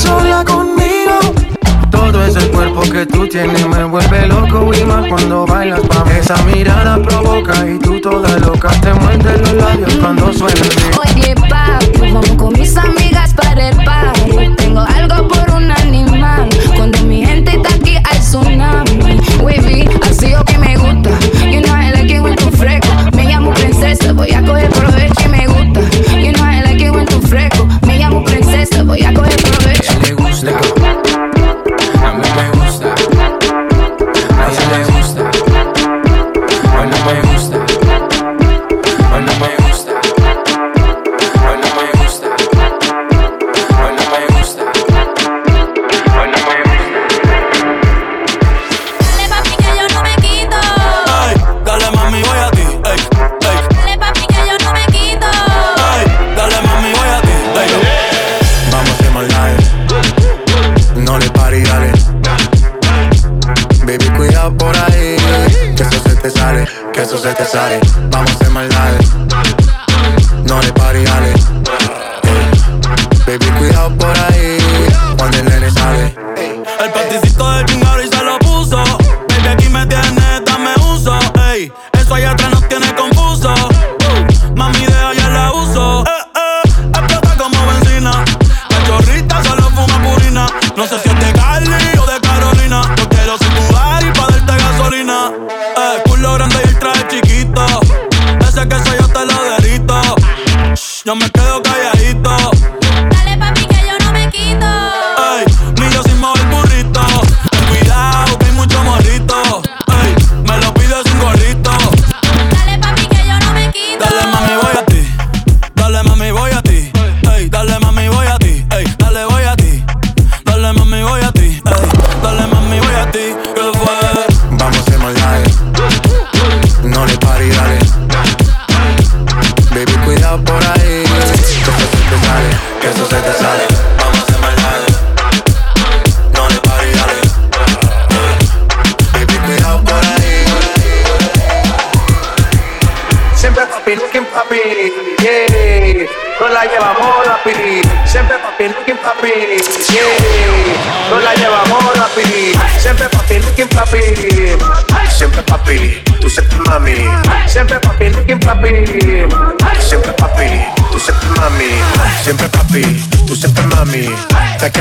sola conmigo. Todo ese cuerpo que tú tienes me vuelve loco y más cuando bailas pa' Esa mirada provoca y tú toda loca te muerde los labios cuando suena. Oye. Vamos a hacer maldades. No le pari, dale.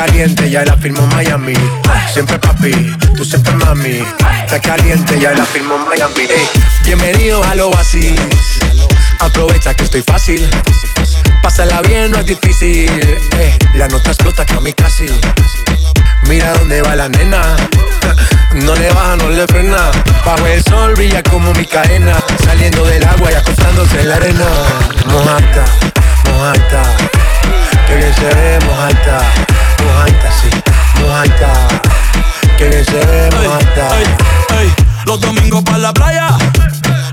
caliente, ya la firmó Miami. Siempre papi, tú siempre mami. Está caliente, ya la firmó Miami. Bienvenidos a lo así. Aprovecha que estoy fácil. Pásala bien, no es difícil. La nota explota que a mí casi. Mira dónde va la nena. No le baja, no le frena. Bajo el sol brilla como mi cadena. Saliendo del agua y acostándose en la arena. Mojata, mojata. Que bien se ve, mojata mojadita, sí, mojadita. Que bien se ve. Ey, ey, los domingos para la playa.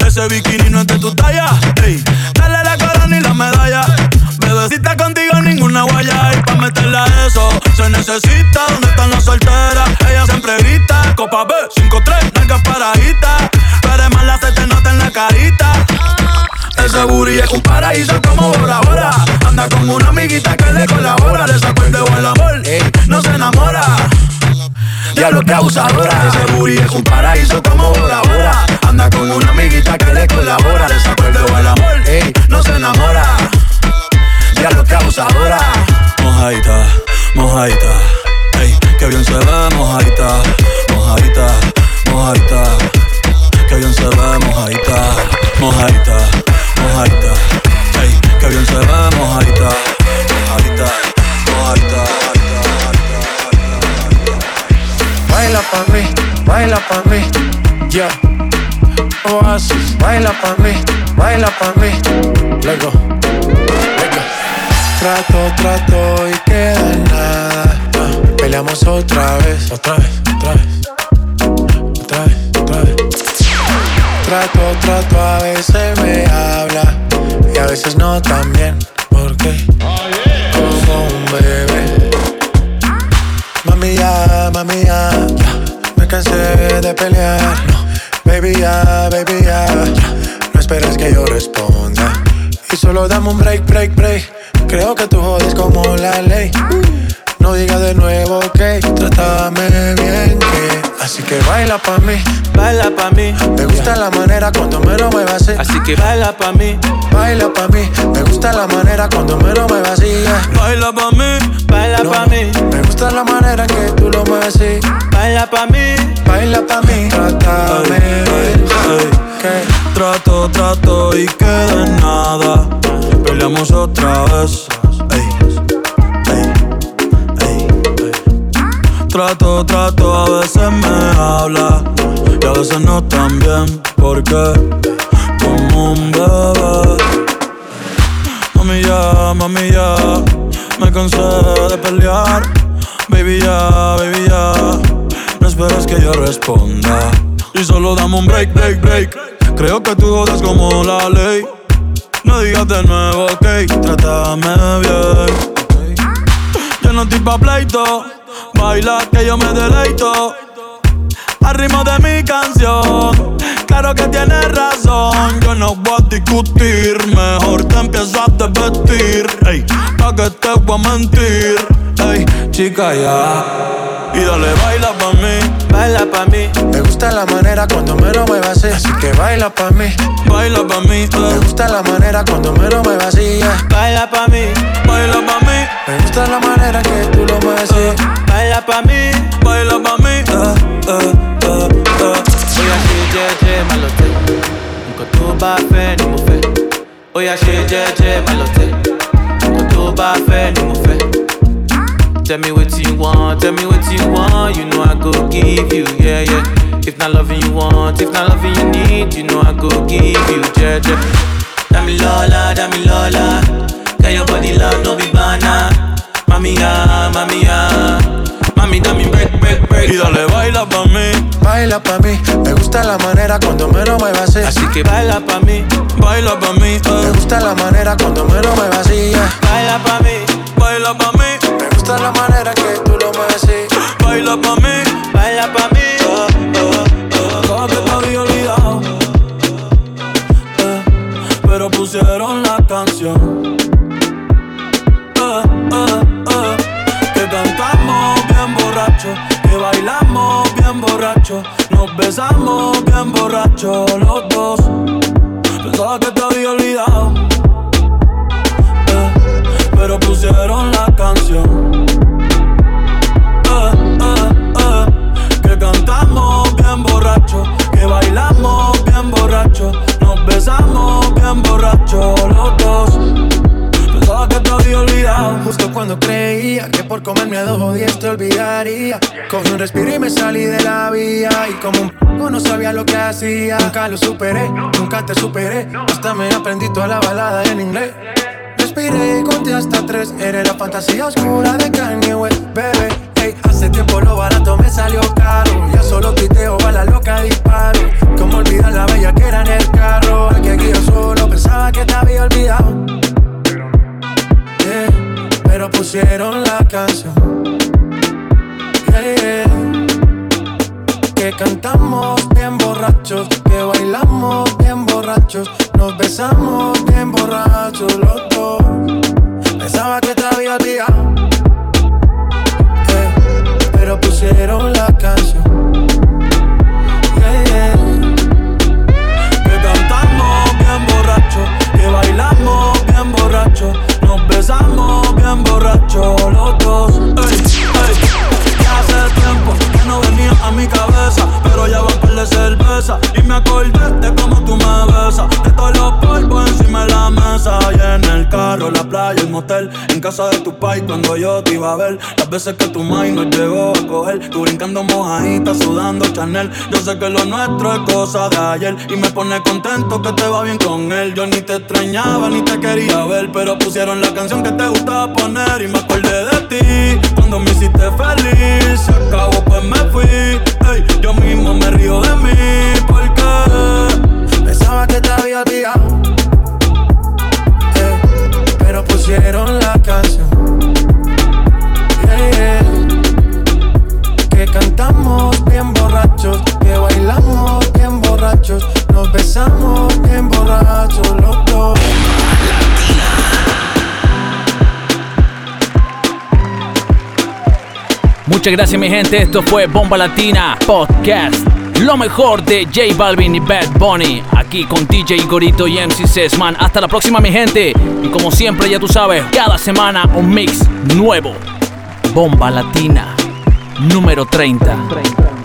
Ese bikini no es de tu talla. Ey, dale la corona y la medalla. Bebecita contigo ninguna guaya. Y pa' meterla a eso se necesita. ¿Dónde están las solteras? Ella siempre grita. Copa B, 5-3, nalgas paraditas. Pero es mala, se te nota en la carita. Ese booty es un paraíso como Bora Bora Anda con una amiguita que le colabora Le sacó el dedo a la Diablo que abusadora. Ese booty es un paraíso como Bora. Anda con una amiguita que le colabora. Sacó el amor, no se enamora. Diablo que abusadora. Mojadita, mojadita. Ey, que bien se ve, mojadita, mojadita, mojadita. Que bien se ve, mojadita, mojadita, mojadita. Ey, que bien se ve, mojadita, mojadita, mojadita. Baila pa' mí, baila pa' mí, yeah. Oasis, baila pa' mí, baila pa' mí. Lego, lego. Trato, trato y queda nada. Ah, peleamos otra vez, otra vez, otra vez. Otra vez, otra vez. Trato, trato, a veces me habla y a veces no también. ¿Por qué? Como un bebé. Mami ya, ya, ya. Me cansé de pelear. No, baby ya, baby ya. No esperes que yo responda. Y solo dame un break, break, break. Creo que tú jodes como la ley. No digas de nuevo que trátame bien que Así que baila pa' mí, baila pa' mí. Me gusta la manera cuando me lo muevas así. Así que baila pa' mí, baila pa' mí. Me gusta la manera cuando me lo muevas así. Baila pa' mí, baila No, pa' mí. Me gusta la manera en que tú lo mueves así. Baila pa' mí, Baila pa' mí, trátame bien que Trato, trato y queda en nada. Peleamos otra vez. Ey, Trato, trato, a veces me habla y a veces no tan bien. Porque como un bebé. Mami ya, mami ya, me cansé de pelear. Baby ya, baby ya, no esperes que yo responda. Y solo dame un break, break, break. Creo que tú jodas como la ley. No digas de nuevo, ok, trátame bien. Yo no estoy pa' pleito, baila que yo me deleito. Al ritmo de mi canción, claro que tienes razón. Yo no voy a discutir, mejor te empiezo a desvestir. Ey, pa' que te voy a mentir. Chica, ya. Y dale, baila mí, baila pa' mí. Me gusta la manera cuando me lo muevas así Así que baila pa' mí. Baila pa' mí, Me eh. gusta la manera cuando me lo muevas así yeah. Baila pa' mí, baila pa' mí, Me gusta la manera que tú lo mueves así baila pa' mí baila pa' mí. eh, eh, eh, eh. Oya ṣe jẹ́jẹ́ má lọ tẹ̀ Nǹkan tó bá fẹ́ ni ṣe jẹ́jẹ́ má lọ tẹ̀ Nǹkan tó bá fẹ́ ni mo fẹ́ Tell me what you want, tell me what you want. You know I go give you, yeah, yeah. If not loving you want, if not loving you need You know I go give you, jẹ́jẹ́ Dami Lola, Dami Lola Got your body love, no be banana. Mami ya, mami ya Mami, dame break, break, break. Y dale, baila pa' mí, Baila pa' mí. Me gusta la manera cuando me lo muevas así. Así que baila pa' mí, baila pa' mí, Me eh. gusta la manera cuando me lo muevas así yeah. baila pa' mí, baila pa' mí, Me gusta la manera que tú lo mueves así baila pa' mí. baila pa' mí Todo que te había olvidado, eh, pero pusieron la canción. Eh, eh, que cantamos bien borracho, que bailamos bien borracho, nos besamos bien borracho los dos. Pensaba que te había olvidado, pero pusieron la canción. Nos besamos bien borracho los dos. Pensaba que te había olvidado. Justo cuando creía que por comerme a dos o te olvidaría. Cogí un respiro y me salí de la vía. Y como un p*** no sabía lo que hacía. Nunca lo superé, nunca te superé. Hasta me aprendí toda la balada en inglés respiré y conté hasta tres. Eres la fantasía oscura de Kanye West, bebé. Hey, hace tiempo lo barato me salió caro. Ya solo titeo a la loca disparo. Como olvidar la bella que era en el carro. Aquí, aquí yo solo pensaba que te había olvidado. Yeah, pero pusieron la canción. Yeah. Que cantamos bien borrachos, que bailamos bien borrachos, nos besamos bien borrachos los dos. Pensaba que te había olvidado, eh, pero pusieron la canción. Que cantamos bien borrachos, que bailamos bien borrachos, nos besamos bien borrachos los dos. Hace tiempo no venía a mi cabeza, pero ya va a cerveza. Y me acordé de cómo tú me besas, de los polvos encima de la mesa. Y en el carro, la playa, el motel, en casa de tu pai cuando yo te iba a ver, las veces que tu mai nos llegó a coger, tú brincando mojadita, sudando Chanel, yo sé que lo nuestro es cosa de ayer. Y me pone contento que te va bien con él, yo ni te extrañaba ni te quería ver, pero pusieron la canción que te gustaba poner. Y me acordé de ti cuando me hiciste feliz, se acabó pues me fui, ey, yo mismo me río de mí porque pensaba que te había olvidado, eh, pero pusieron la canción. Que cantamos bien borrachos, que bailamos bien borrachos, nos besamos bien borrachos los dos. Muchas gracias mi gente, esto fue Bomba Latina Podcast. Lo mejor de J Balvin y Bad Bunny. Aquí con DJ Gorito y MC Sesman. Hasta la próxima mi gente. Y como siempre ya tú sabes, cada semana un mix nuevo. Bomba Latina número 30.